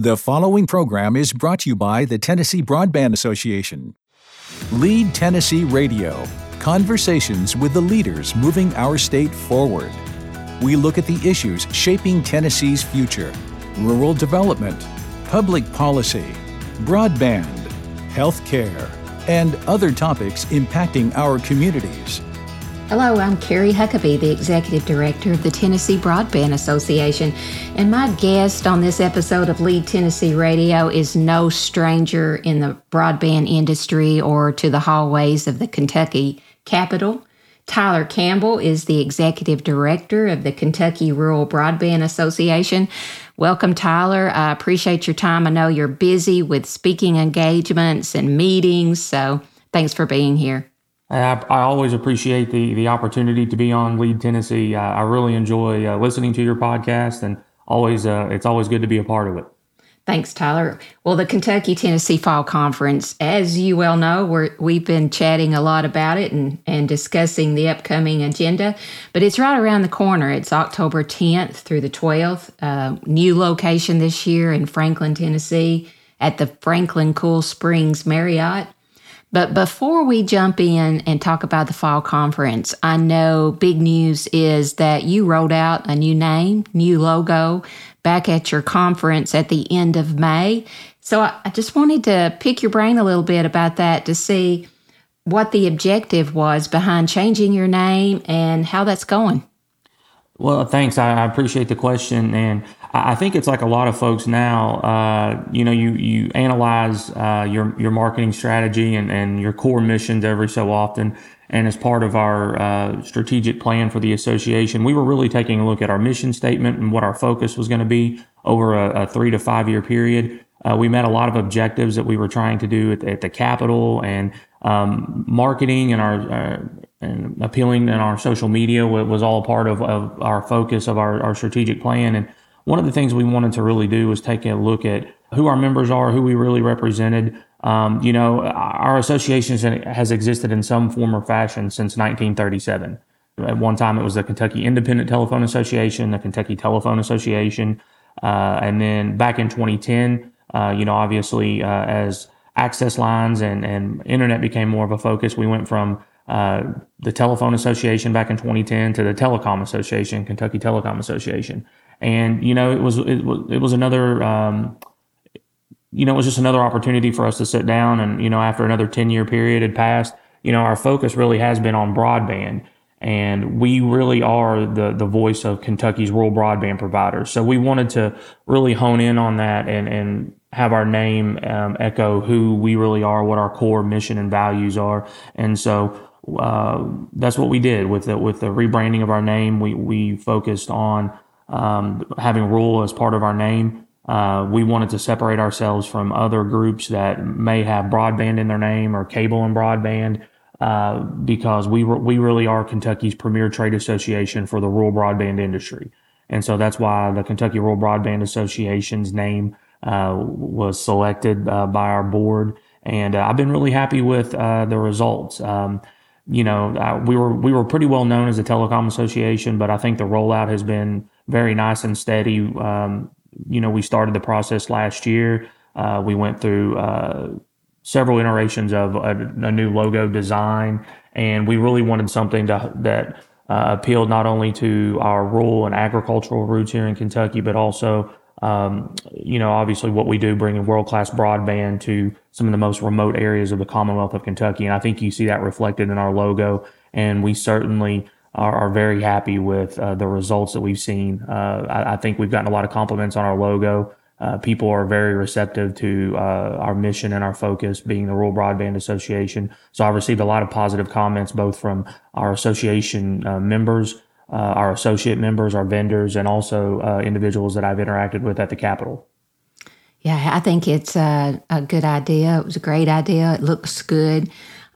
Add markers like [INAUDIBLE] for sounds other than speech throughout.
The following program is brought to you by the Tennessee Broadband Association. Lead Tennessee Radio Conversations with the leaders moving our state forward. We look at the issues shaping Tennessee's future rural development, public policy, broadband, health care, and other topics impacting our communities. Hello, I'm Carrie Huckabee, the Executive Director of the Tennessee Broadband Association, and my guest on this episode of Lead Tennessee Radio is no stranger in the broadband industry or to the hallways of the Kentucky Capitol. Tyler Campbell is the Executive Director of the Kentucky Rural Broadband Association. Welcome, Tyler. I appreciate your time. I know you're busy with speaking engagements and meetings, so thanks for being here. I, I, always appreciate the the opportunity to be on Lead Tennessee. I, I really enjoy uh, listening to your podcast, and always uh, it's always good to be a part of it. Thanks, Tyler. Well, the Kentucky Tennessee Fall Conference, as you well know, we're, we've been chatting a lot about it and, and discussing the upcoming agenda, but it's right around the corner. It's October 10th through the 12th. Uh, new location this year in Franklin, Tennessee at the Franklin Cool Springs Marriott. But before we jump in and talk about the fall conference, I know big news is that you rolled out a new name, new logo back at your conference at the end of May. So I just wanted to pick your brain a little bit about that to see what the objective was behind changing your name and how that's going. Well, thanks. I, appreciate the question. And I think it's like a lot of folks now. Uh, you know, you you analyze uh, your your marketing strategy and, and your core missions every so often. And as part of our uh, strategic plan for the association, we were really taking a look at our mission statement and what our focus was going to be over a, a, three to five year period. Uh, we met a lot of objectives that we were trying to do at, at the capital and um, marketing and our uh, and appealing in our social media was all part of, of our focus of our, our strategic plan. And one of the things we wanted to really do was take a look at who our members are, who we really represented. Um, you know, our association has existed in some form or fashion since 1937. At one time, it was the Kentucky Independent Telephone Association, the Kentucky Telephone Association, uh, and then back in 2010, uh, you know, obviously uh, as access lines and, and internet became more of a focus, we went from uh, the Telephone Association back in 2010 to the Telecom Association, Kentucky Telecom Association and you know it was it was it was another um, you know it was just another opportunity for us to sit down and you know after another 10 year period had passed you know our focus really has been on broadband. And we really are the the voice of Kentucky's rural broadband providers. So we wanted to really hone in on that and and have our name um, echo who we really are what our core mission and values are. And so uh, that's what we did with the with the rebranding of our name. We we focused on um, having rural as part of our name. Uh, we wanted to separate ourselves from other groups that may have broadband in their name or cable and broadband uh, because we, re- we really are Kentucky's premier trade association for the rural broadband industry. And so that's why the Kentucky Rural Broadband Association's name uh, was selected uh, by our board. And uh, I've been really happy with uh, the results. Um, you know, we were we were pretty well known as a telecom association, but I think the rollout has been very nice and steady. Um, you know, we started the process last year. Uh, we went through uh, several iterations of a, a, new logo design, and we really wanted something to, that uh, appealed not only to our rural and agricultural roots here in Kentucky, but also, um, you know, obviously what we do, bringing world class broadband to some of the most remote areas of the Commonwealth of Kentucky. And I think you see that reflected in our logo, and we certainly are, are very happy with uh, the results that we've seen. Uh, I, I, think we've gotten a lot of compliments on our logo. Uh, people are very receptive to uh, our mission and our focus being the Rural Broadband Association. So I've received a lot of positive comments both from our association uh, members, uh, our associate members, our vendors, and also individuals that I've interacted with at the Capitol. Yeah, I think it's a, a good idea. It was a great idea. It looks good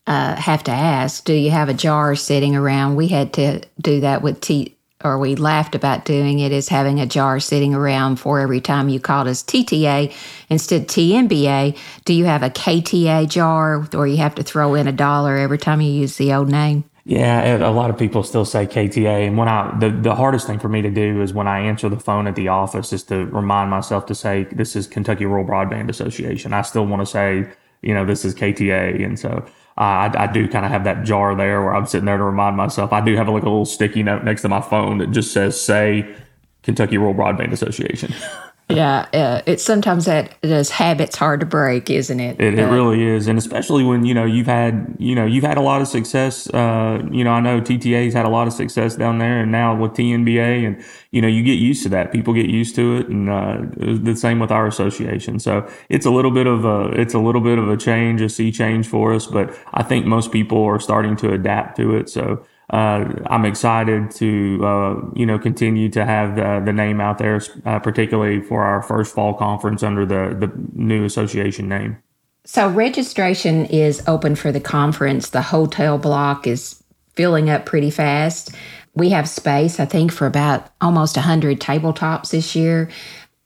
uh, have to ask, do you have a jar sitting around? We had to do that with T, or we laughed about doing it as having a jar sitting around for every time you called us TTA instead TNBA. Do you have a KTA jar, or you have to throw in a dollar every time you use the old name? Yeah, a lot of people still say KTA, and when I the, the hardest thing for me to do is when I answer the phone at the office is to remind myself to say this is Kentucky Rural Broadband Association. I still want to say you know this is KTA, and so I, I do kind of have that jar there where I'm sitting there to remind myself. I do have like a little sticky note next to my phone that just says say Kentucky Rural Broadband Association. [LAUGHS] yeah, uh, it's sometimes that those habits hard to break, isn't it? It, it uh, really is, and especially when you know you've had you know you've had a lot of success. Uh, you know, I know TTA's had a lot of success down there, and now with TNBA, and you know you get used to that. People get used to it, and uh, the same with our association. So it's a little bit of a it's a little bit of a change, a sea change for us, but I think most people are starting to adapt to it. So uh, I'm excited to uh, you know continue to have the, the name out there, uh, particularly for our first fall conference under the the new association name. So registration is open for the conference. The hotel block is filling up pretty fast. We have space, I think, for about almost 100 tabletops this year.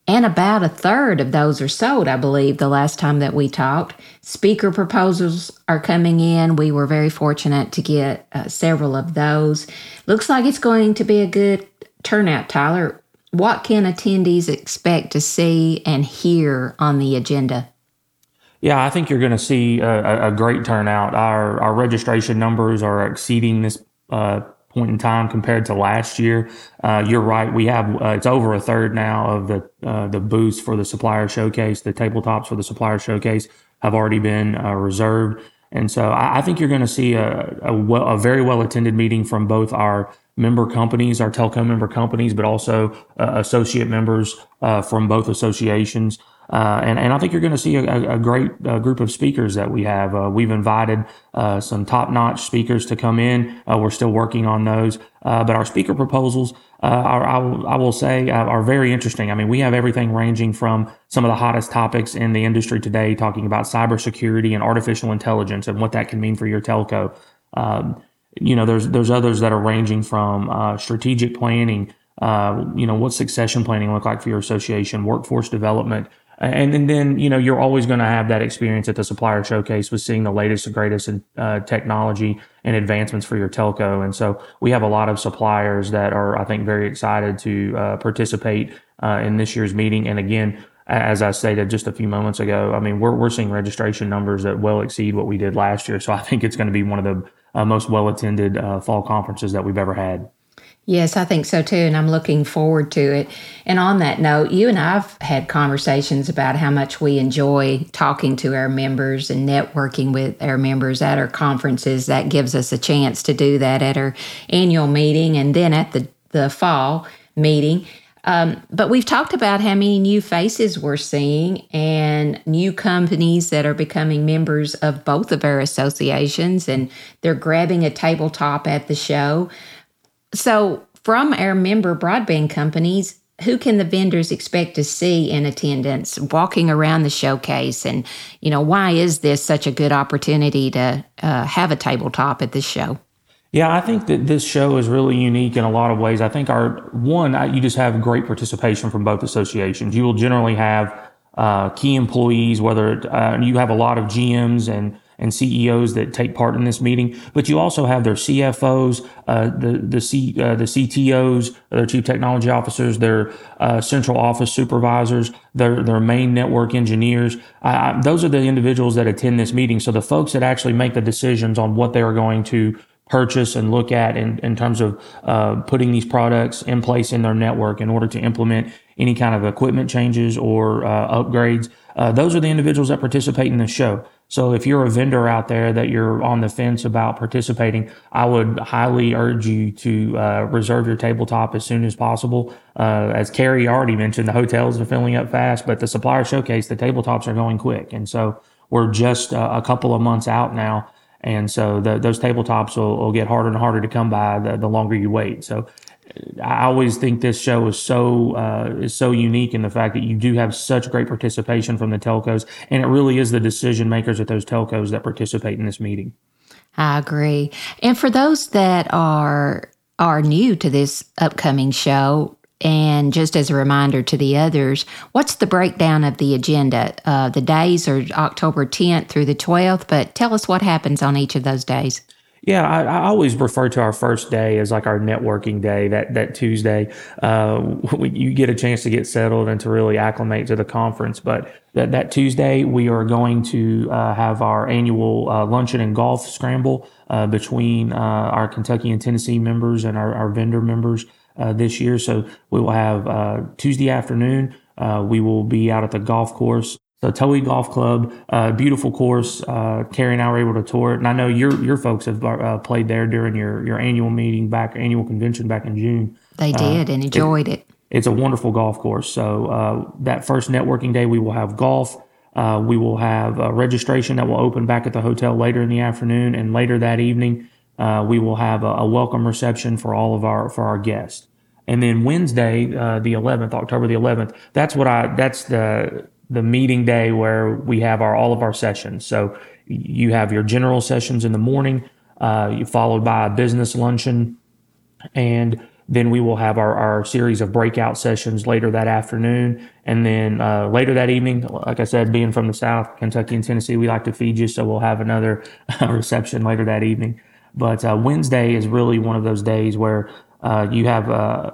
And about a third of those are sold, I believe, the last time that we talked. Speaker proposals are coming in. We were very fortunate to get uh, several of those. Looks like it's going to be a good turnout, Tyler. What can attendees expect to see and hear on the agenda? Yeah, I think you're going to see a, a great turnout. Our, our registration numbers are exceeding this uh, point in time compared to last year. Uh, you're right. We have uh, it's over a third now of the uh, the booths for the supplier showcase. The tabletops for the supplier showcase have already been uh, reserved, and so I, I think you're going to see a a, well, a, very well attended meeting from both our member companies, our telco member companies, but also uh, associate members uh, from both associations. Uh, and, and I think you're going to see a, a great uh, group of speakers that we have. Uh, we've invited uh, some top notch speakers to come in. Uh, we're still working on those. Uh, but our speaker proposals, are, I, will, say, are very interesting. I mean, we have everything ranging from some of the hottest topics in the industry today, talking about cybersecurity and artificial intelligence and what that can mean for your telco. Um, you know, there's there's others that are ranging from strategic planning. you know, what succession planning look like for your association, workforce development, and, and then, you know, you're always going to have that experience at the supplier showcase with seeing the latest and greatest in, uh, technology and advancements for your telco. And so we have a lot of suppliers that are, I think, very excited to uh, participate uh, in this year's meeting. And again, as I stated just a few moments ago, I mean, we're, we're seeing registration numbers that well exceed what we did last year. So I think it's going to be one of the uh, most well attended uh, fall conferences that we've ever had. Yes, I think so too, and I'm looking forward to it. And on that note, you and I've had conversations about how much we enjoy talking to our members and networking with our members at our conferences. That gives us a chance to do that at our annual meeting and then at the, the fall meeting. Um, but we've talked about how many new faces we're seeing and new companies that are becoming members of both of our associations, and they're grabbing a tabletop at the show. So, from our member broadband companies, who can the vendors expect to see in attendance walking around the showcase? And you know why is this such a good opportunity to uh, have a tabletop at this show? Yeah i think that this show is really unique in a lot of ways. I think our one you just have great participation from both associations. You will generally have uh, key employees whether uh, you have a lot of gms and and CEOs that take part in this meeting, but you also have their CFOs, uh, the the C, uh, the CTOs, their chief technology officers, their uh, central office supervisors, their their main network engineers. those are the individuals that attend this meeting. So the folks that actually make the decisions on what they are going to purchase and look at in, in terms of uh, putting these products in place in their network in order to implement any kind of equipment changes or uh, upgrades. Uh, those are the individuals that participate in the show. So if you're a vendor out there that you're on the fence about participating, I would highly urge you to uh, reserve your tabletop as soon as possible. Uh, as Carrie already mentioned, the hotels are filling up fast, but the supplier showcase, the tabletops are going quick. And so we're just uh, a couple of months out now. And so the, those tabletops will, will, get harder and harder to come by the, the longer you wait. So I always think this show is so uh, is so unique in the fact that you do have such great participation from the telcos, and it really is the decision makers at those telcos that participate in this meeting. I agree. And for those that are are new to this upcoming show, and just as a reminder to the others, what's the breakdown of the agenda? Uh, the days are October 10th through the 12th, but tell us what happens on each of those days. Yeah, I, I, always refer to our first day as like our networking day. That that Tuesday, uh, [LAUGHS] you get a chance to get settled and to really acclimate to the conference. But that that Tuesday, we are going to uh, have our annual uh, luncheon and golf scramble uh, between uh, our Kentucky and Tennessee members and our, our vendor members uh, this year. So we will have Tuesday afternoon. we will be out at the golf course Towhee Golf Club, uh, beautiful course. Uh, Carrie and I were able to tour it, and I know your your folks have uh, played there during your your annual meeting back annual convention back in June. They uh, did and enjoyed it, it. It's a wonderful golf course. So uh, that first networking day, we will have golf. Uh, we will have registration that will open back at the hotel later in the afternoon, and later that evening, we will have a, a, welcome reception for all of our for our guests. And then Wednesday, the 11th, October the 11th, that's what I that's the the meeting day where we have our all of our sessions. So you have your general sessions in the morning, uh, followed by a business luncheon, and then we will have our, our series of breakout sessions later that afternoon. And then uh, later that evening, like I said, being from the South, Kentucky and Tennessee, we like to feed you. So we'll have another reception later that evening. But uh, Wednesday is really one of those days where uh, you have uh,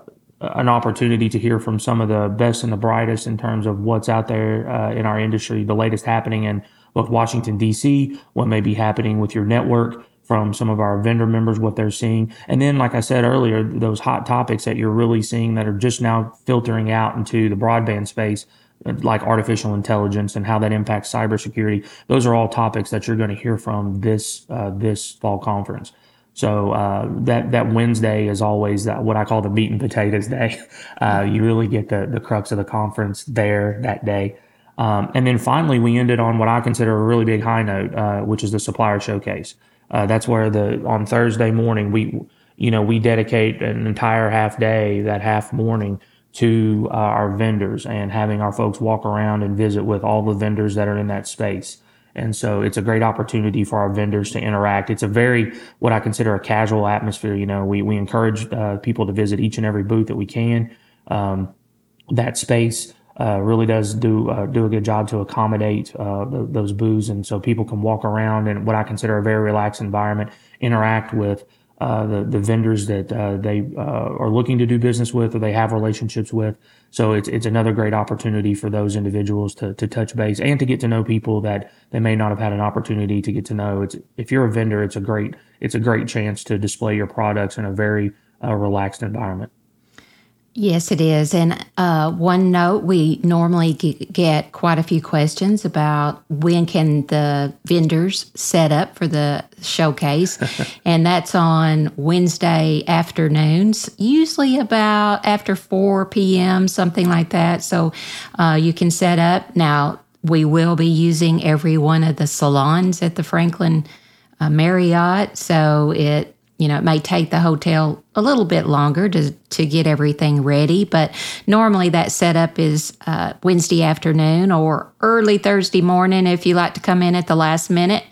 an opportunity to hear from some of the best and the brightest in terms of what's out there uh, in our industry, the latest happening in both Washington, D.C., what may be happening with your network from some of our vendor members, what they're seeing. And then, like I said earlier, those hot topics that you're really seeing that are just now filtering out into the broadband space, like artificial intelligence and how that impacts cybersecurity. Those are all topics that you're going to hear from this, uh, this fall conference. So uh, that that Wednesday is always that, what I call the meat and potatoes day. [LAUGHS] Uh, you really get the the crux of the conference there that day. Um, and then finally, we ended on what I consider a really big high note, uh, which is the supplier showcase. Uh, that's where the on Thursday morning we you know we dedicate an entire half day, that half morning to uh, our vendors and having our folks walk around and visit with all the vendors that are in that space. And so it's a great opportunity for our vendors to interact. It's a very, what I consider a casual atmosphere. You know, we, we encourage uh, people to visit each and every booth that we can. Um, that space uh, really does do uh, do a good job to accommodate uh, those booths, and so people can walk around in what I consider a very relaxed environment, interact with uh, the the vendors that uh, they uh, are looking to do business with or they have relationships with. So it's it's another great opportunity for those individuals to to touch base and to get to know people that they may not have had an opportunity to get to know. It's if you're a vendor, it's a great it's a great chance to display your products in a very uh, relaxed environment. Yes, it is. And uh, one note, we normally get quite a few questions about when can the vendors set up for the showcase. [LAUGHS] and that's on Wednesday afternoons, usually about after 4 p.m., something like that. So uh, you can set up. Now, we will be using every one of the salons at the Franklin uh, Marriott. So it you know, it may take the hotel a little bit longer to, to get everything ready, but normally that setup is uh, Wednesday afternoon or early Thursday morning if you like to come in at the last minute.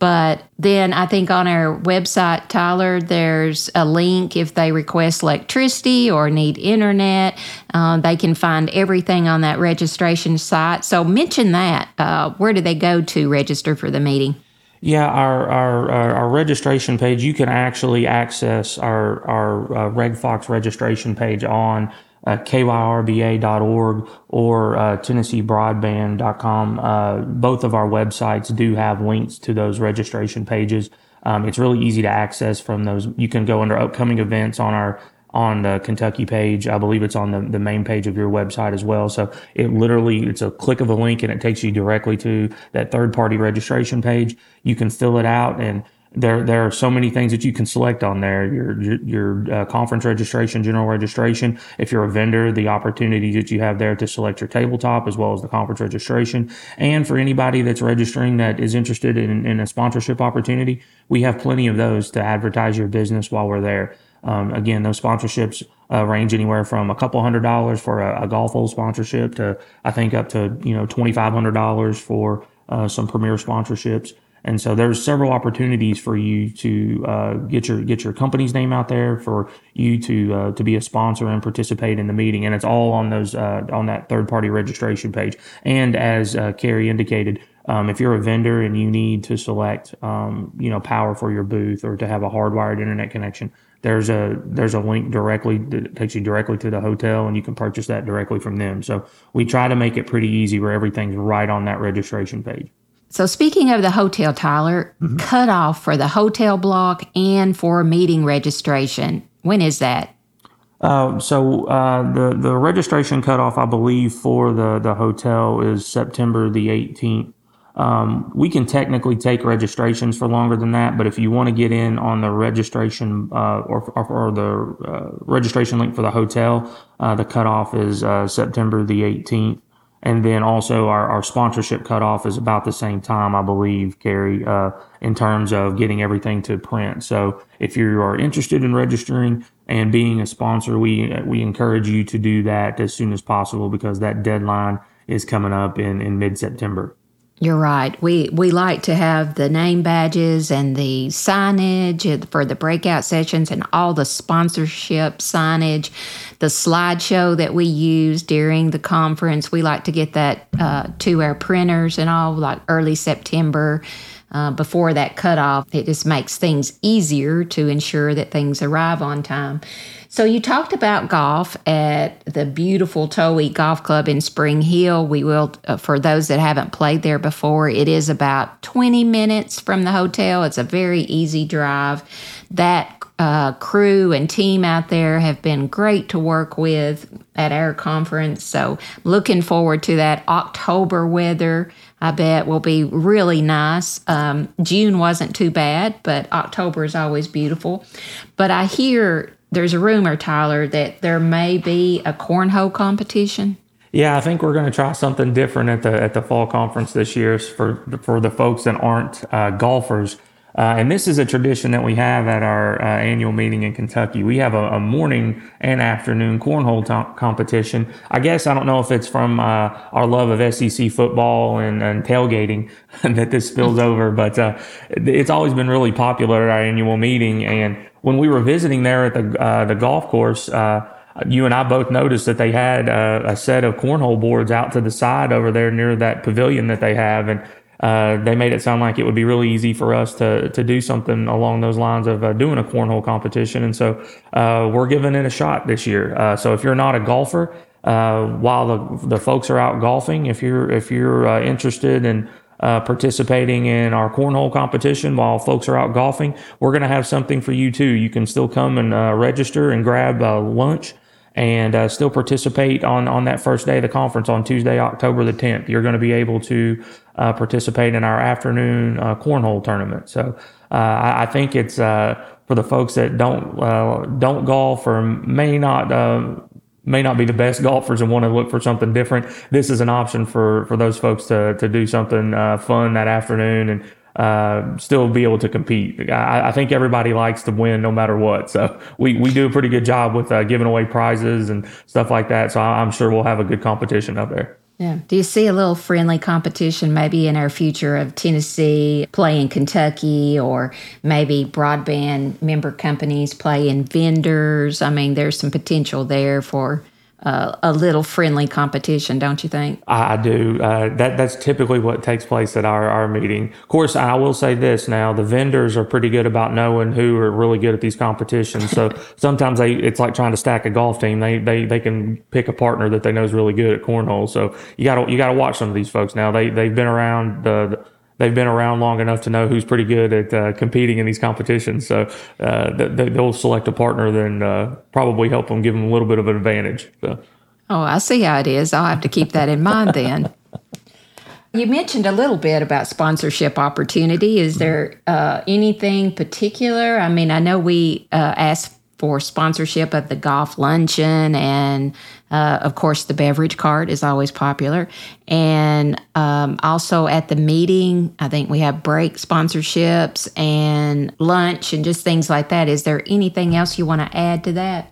But then I think on our website, Tyler, there's a link if they request electricity or need internet. Uh, they can find everything on that registration site. So mention that. Uh, where do they go to register for the meeting? Yeah, our, our, our, registration page, you can actually access our, our uh, RegFox registration page on uh, kyrba.org or uh, tennesseebroadband.com. Uh, both of our websites do have links to those registration pages. Um, it's really easy to access from those. You can go under upcoming events on our on the Kentucky page. I believe it's on the, the main page of your website as well. So it literally, it's a click of a link and it takes you directly to that third party registration page. You can fill it out and there, there are so many things that you can select on there. Your, your, uh, conference registration, general registration. If you're a vendor, the opportunity that you have there to select your tabletop as well as the conference registration. And for anybody that's registering that is interested in, in a sponsorship opportunity, we have plenty of those to advertise your business while we're there. Um, again, those sponsorships uh, range anywhere from a couple hundred dollars for a, a golf hole sponsorship to I think up to you know twenty five hundred dollars for uh, some premier sponsorships. And so there's several opportunities for you to uh, get your get your company's name out there, for you to uh, to be a sponsor and participate in the meeting, and it's all on those uh, on that third party registration page. And as uh, Carrie indicated, Um, if you're a vendor and you need to select, um, you know, power for your booth or to have a hardwired internet connection, there's a there's a link directly that takes you directly to the hotel, and you can purchase that directly from them. So we try to make it pretty easy where everything's right on that registration page. So speaking of the hotel, Tyler, mm-hmm. cutoff for the hotel block and for meeting registration. When is that? Uh, so uh, the the registration cutoff, I believe, for the the hotel is September the 18th. Um, we can technically take registrations for longer than that, but if you want to get in on the registration uh, or, or, or, the uh, registration link for the hotel, uh, the cutoff is uh, September the 18th. And then also our, our sponsorship cutoff is about the same time, I believe, Carrie, uh, in terms of getting everything to print. So if you are interested in registering and being a sponsor, we, we encourage you to do that as soon as possible because that deadline is coming up in, in mid September. You're right. We we like to have the name badges and the signage for the breakout sessions and all the sponsorship signage, the slideshow that we use during the conference. We like to get that uh, to our printers and all like early September. Uh, before that cutoff, it just makes things easier to ensure that things arrive on time. So you talked about golf at the beautiful Towhee Golf Club in Spring Hill. We will, uh, for those that haven't played there before, it is about 20 minutes from the hotel. It's a very easy drive. That uh, crew and team out there have been great to work with at our conference. So looking forward to that October weather. I bet will be really nice. Um, June wasn't too bad, but October is always beautiful. But I hear there's a rumor, Tyler, that there may be a cornhole competition. Yeah, I think we're going to try something different at the at the fall conference this year for for the folks that aren't uh, golfers. Uh, and this is a tradition that we have at our uh, annual meeting in Kentucky. We have a, a morning and afternoon cornhole t- competition. I guess I don't know if it's from uh, our love of SEC football and, and tailgating [LAUGHS] that this spills [LAUGHS] over, but uh, it's always been really popular at our annual meeting. And when we were visiting there at the uh, the golf course, uh, you and I both noticed that they had uh, a set of cornhole boards out to the side over there near that pavilion that they have, and uh, they made it sound like it would be really easy for us to to do something along those lines of uh, doing a cornhole competition. And so uh, we're giving it a shot this year. so if you're not a golfer, while the the folks are out golfing, if you're if you're interested in uh, participating in our cornhole competition while folks are out golfing. We're going to have something for you too. You can still come and uh, register and grab uh, lunch and uh, still participate on, on that first day of the conference on Tuesday, October the 10th. You're going to be able to uh, participate in our afternoon uh, cornhole tournament. So I, I, think it's for the folks that don't don't golf or may not may not be the best golfers and want to look for something different, this is an option for for those folks to to do something uh, fun that afternoon and uh, still be able to compete. I, I, think everybody likes to win no matter what. So we, we do a pretty good job with uh, giving away prizes and stuff like that. So I'm sure we'll have a good competition up there. Yeah. Do you see a little friendly competition maybe in our future of Tennessee playing Kentucky or maybe broadband member companies playing vendors? I mean, there's some potential there for uh, a little friendly competition, don't you think? I, do. Uh, that that's typically what takes place at our, our meeting. Of course, I will say this now: the vendors are pretty good about knowing who are really good at these competitions. So [LAUGHS] sometimes they it's like trying to stack a golf team. They they they can pick a partner that they know is really good at cornhole. So you got to you got to watch some of these folks now. They they've been around the, the they've been around long enough to know who's pretty good at uh, competing in these competitions. So uh, they, will select a partner, then uh, probably help them, give them a little bit of an advantage. So. Oh, I see how it is. I'll have to keep that in mind then. [LAUGHS] You mentioned a little bit about sponsorship opportunity. Is there uh, anything particular? I mean, I know we uh, asked for sponsorship of the golf luncheon and uh, of course the beverage cart is always popular. And um, also at the meeting i think we have break sponsorships and lunch and just things like that. Is there anything else you want to add to that?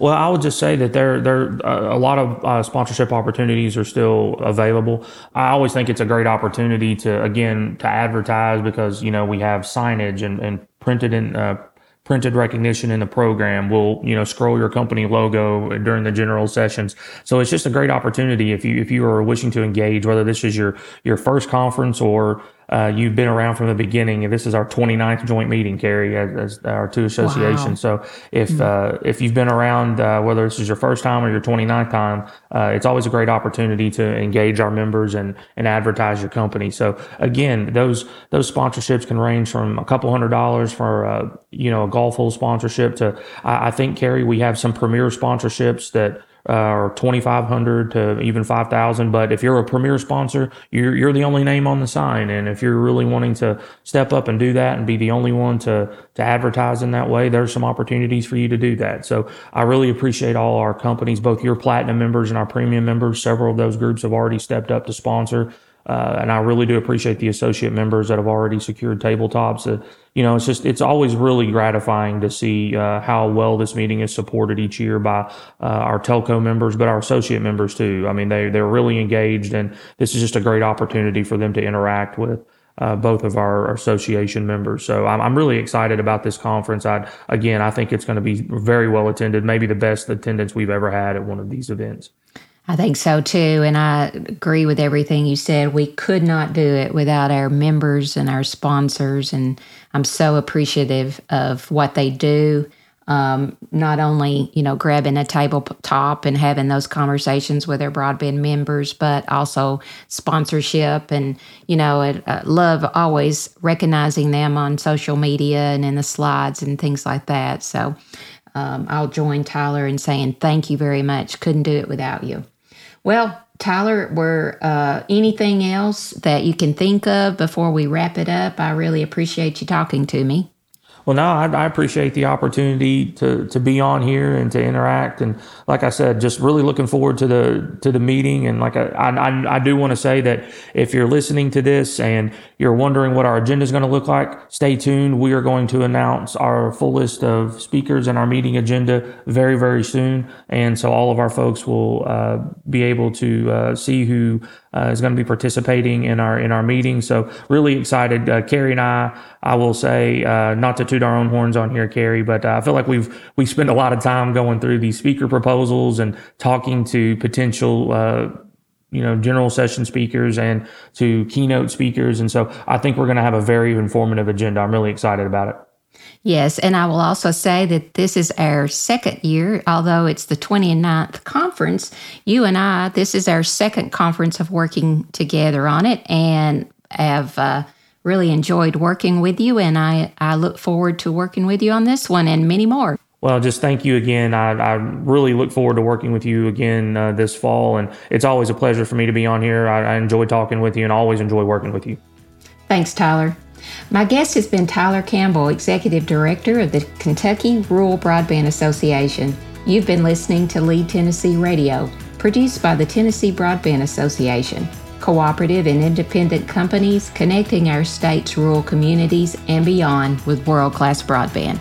Well, I would just say that there, there, uh, a lot of uh, sponsorship opportunities are still available. I always think it's a great opportunity to, again, to advertise because you know we have signage and, and printed in uh, printed recognition in the program. We'll, you know, scroll your company logo during the general sessions. So it's just a great opportunity if you if you are wishing to engage, whether this is your your first conference or uh, you've been around from the beginning, and this is our 29th joint meeting, Carrie, as, as our two associations. Wow. So if mm-hmm. uh, if you've been around, uh, whether this is your first time or your 29th time, uh, it's always a great opportunity to engage our members and and advertise your company. So again, those those sponsorships can range from a couple hundred dollars for uh, you know a golf hole sponsorship to I, I think Carrie, we have some premier sponsorships that uh, or 2500 to even 5000 but if you're a premier sponsor you're, you're the only name on the sign. And if you're really wanting to step up and do that and be the only one to to advertise in that way there's some opportunities for you to do that. So i really appreciate all our companies both your platinum members and our premium members. Several of those groups have already stepped up to sponsor uh, and I really do appreciate the associate members that have already secured tabletops. Uh, you know, it's just, it's always really gratifying to see uh, how well this meeting is supported each year by uh, our telco members, but our associate members too. I mean, they, they're really engaged, and this is just a great opportunity for them to interact with. Uh, both of our association members. So I'm, I'm really excited about this conference. I, again, I think it's going to be very well attended, maybe the best attendance we've ever had at one of these events. I think so too. And I agree with everything you said. We could not do it without our members and our sponsors. And I'm so appreciative of what they do. Um, not only, you know, grabbing a tabletop and having those conversations with our broadband members, but also sponsorship. And, you know, I, I love always recognizing them on social media and in the slides and things like that. So um, I'll join Tyler in saying thank you very much. Couldn't do it without you. Well, Tyler, were uh, anything else that you can think of before we wrap it up? I really appreciate you talking to me. Well, no, I, I, appreciate the opportunity to to be on here and to interact. And like I said, just really looking forward to the to the meeting. And like I I, I do want to say that if you're listening to this and you're wondering what our agenda is going to look like, stay tuned. We are going to announce our full list of speakers and our meeting agenda very very soon. And so all of our folks will uh, be able to uh, see who uh, is going to be participating in our in our meeting. So really excited. Uh, Carrie and I, I will say, uh, not to toot our own horns on here, Carrie, but uh, I feel like we've we spend a lot of time going through these speaker proposals and talking to potential. Uh, you know, general session speakers and to keynote speakers. And so I think we're going to have a very informative agenda. I'm really excited about it. Yes, and I will also say that this is our second year, although it's the 29th conference. You and I, this is our second conference of working together on it and have uh, really enjoyed working with you. And I, I look forward to working with you on this one and many more. Well, just thank you again. I, I really look forward to working with you again uh, this fall. And it's always a pleasure for me to be on here. I, I enjoy talking with you and always enjoy working with you. Thanks, Tyler. My guest has been Tyler Campbell, Executive Director of the Kentucky Rural Broadband Association. You've been listening to Lead Tennessee Radio, produced by the Tennessee Broadband Association, cooperative and independent companies connecting our state's rural communities and beyond with world class broadband.